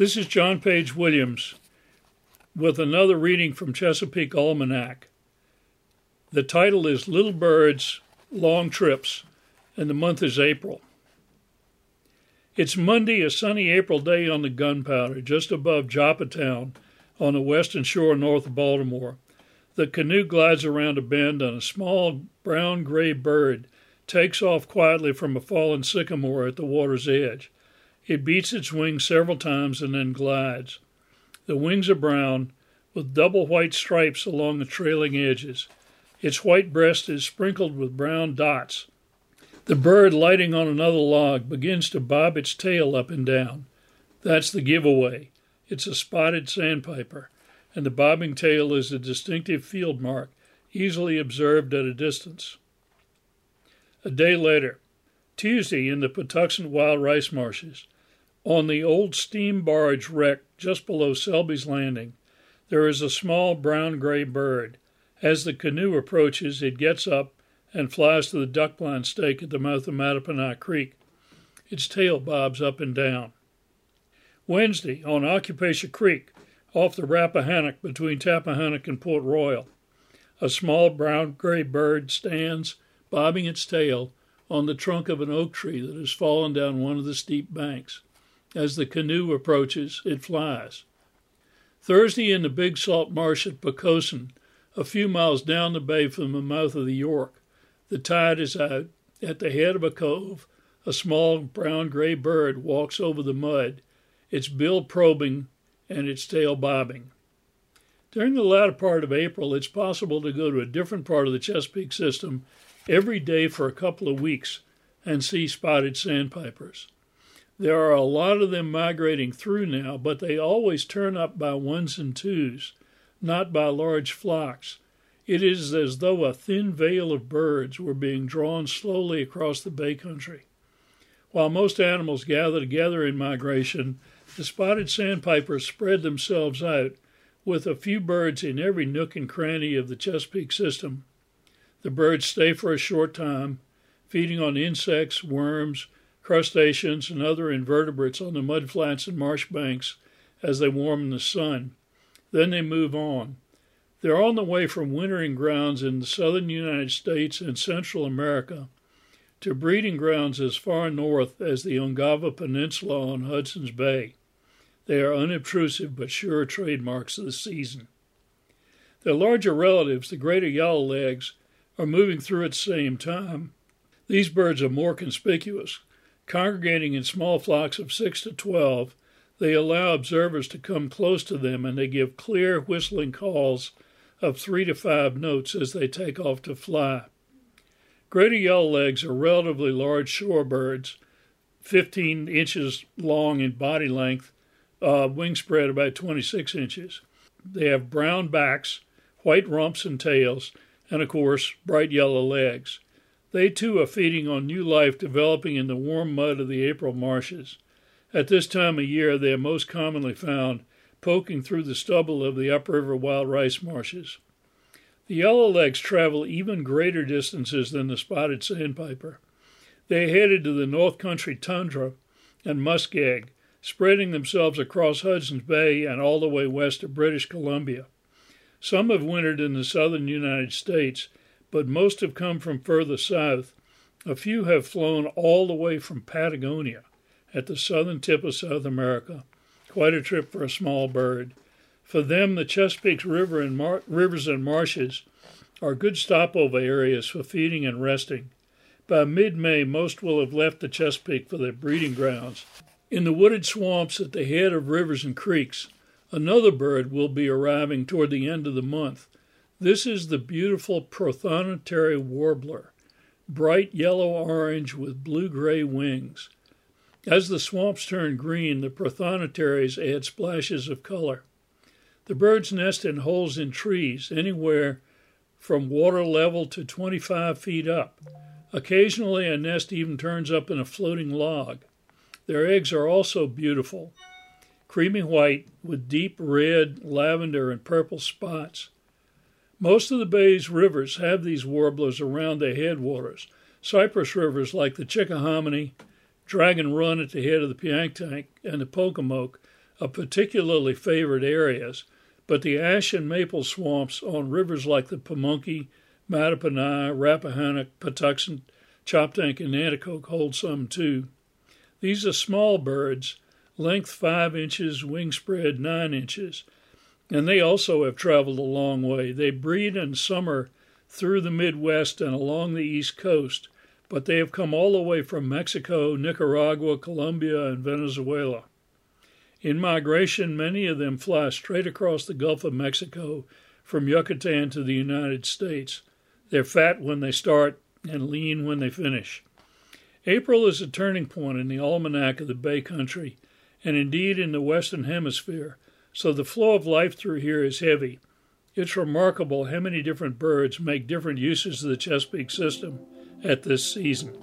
This is John Page Williams with another reading from Chesapeake Almanac. The title is Little Birds, Long Trips, and the month is April. It's Monday, a sunny April day on the Gunpowder, just above Joppatown on the western shore north of Baltimore. The canoe glides around a bend, and a small brown gray bird takes off quietly from a fallen sycamore at the water's edge. It beats its wings several times and then glides. The wings are brown, with double white stripes along the trailing edges. Its white breast is sprinkled with brown dots. The bird, lighting on another log, begins to bob its tail up and down. That's the giveaway. It's a spotted sandpiper, and the bobbing tail is a distinctive field mark, easily observed at a distance. A day later, Tuesday, in the Patuxent Wild Rice Marshes, on the old steam barge wreck just below Selby's Landing, there is a small brown gray bird. As the canoe approaches, it gets up and flies to the duck blind stake at the mouth of Mattaponi Creek. Its tail bobs up and down. Wednesday, on Occupation Creek, off the Rappahannock between Tappahannock and Port Royal, a small brown gray bird stands, bobbing its tail, on the trunk of an oak tree that has fallen down one of the steep banks. As the canoe approaches, it flies. Thursday in the Big Salt Marsh at Poquoson, a few miles down the bay from the mouth of the York. The tide is out. At the head of a cove, a small brown gray bird walks over the mud, its bill probing and its tail bobbing. During the latter part of April, it's possible to go to a different part of the Chesapeake system every day for a couple of weeks and see spotted sandpipers. There are a lot of them migrating through now, but they always turn up by ones and twos, not by large flocks. It is as though a thin veil of birds were being drawn slowly across the Bay Country. While most animals gather together in migration, the spotted sandpipers spread themselves out, with a few birds in every nook and cranny of the Chesapeake system. The birds stay for a short time, feeding on insects, worms, crustaceans, and other invertebrates on the mudflats and marsh banks as they warm in the sun. Then they move on. They're on the way from wintering grounds in the southern United States and Central America to breeding grounds as far north as the Ungava Peninsula on Hudson's Bay. They are unobtrusive but sure trademarks of the season. Their larger relatives, the greater yellowlegs, are moving through at the same time. These birds are more conspicuous, Congregating in small flocks of six to twelve, they allow observers to come close to them and they give clear whistling calls of three to five notes as they take off to fly. Greater yellowlegs are relatively large shorebirds, 15 inches long in body length, uh, wingspread about 26 inches. They have brown backs, white rumps and tails, and of course, bright yellow legs. They too are feeding on new life developing in the warm mud of the April marshes. At this time of year, they are most commonly found poking through the stubble of the upriver wild rice marshes. The yellowlegs travel even greater distances than the spotted sandpiper. They are headed to the north country tundra and muskeg, spreading themselves across Hudson's Bay and all the way west of British Columbia. Some have wintered in the southern United States, but most have come from further south. A few have flown all the way from Patagonia at the southern tip of South America. Quite a trip for a small bird. For them, the Chesapeake River and mar- rivers and marshes are good stopover areas for feeding and resting. By mid May, most will have left the Chesapeake for their breeding grounds. In the wooded swamps at the head of rivers and creeks, another bird will be arriving toward the end of the month. This is the beautiful prothonotary warbler, bright yellow orange with blue gray wings. As the swamps turn green, the prothonotaries add splashes of color. The birds nest in holes in trees, anywhere from water level to 25 feet up. Occasionally, a nest even turns up in a floating log. Their eggs are also beautiful, creamy white with deep red, lavender, and purple spots. Most of the bay's rivers have these warblers around their headwaters. Cypress rivers like the Chickahominy, Dragon Run at the head of the Piankatank, and the Pocomoke are particularly favored areas, but the ash and maple swamps on rivers like the Pamunkey, Mattaponi, Rappahannock, Patuxent, Choptank, and Nanticoke hold some too. These are small birds, length 5 inches, wingspread 9 inches, and they also have traveled a long way. They breed in summer through the Midwest and along the East Coast, but they have come all the way from Mexico, Nicaragua, Colombia, and Venezuela. In migration, many of them fly straight across the Gulf of Mexico from Yucatan to the United States. They're fat when they start and lean when they finish. April is a turning point in the almanac of the Bay Country, and indeed in the Western Hemisphere, so the flow of life through here is heavy. It's remarkable how many different birds make different uses of the Chesapeake system at this season.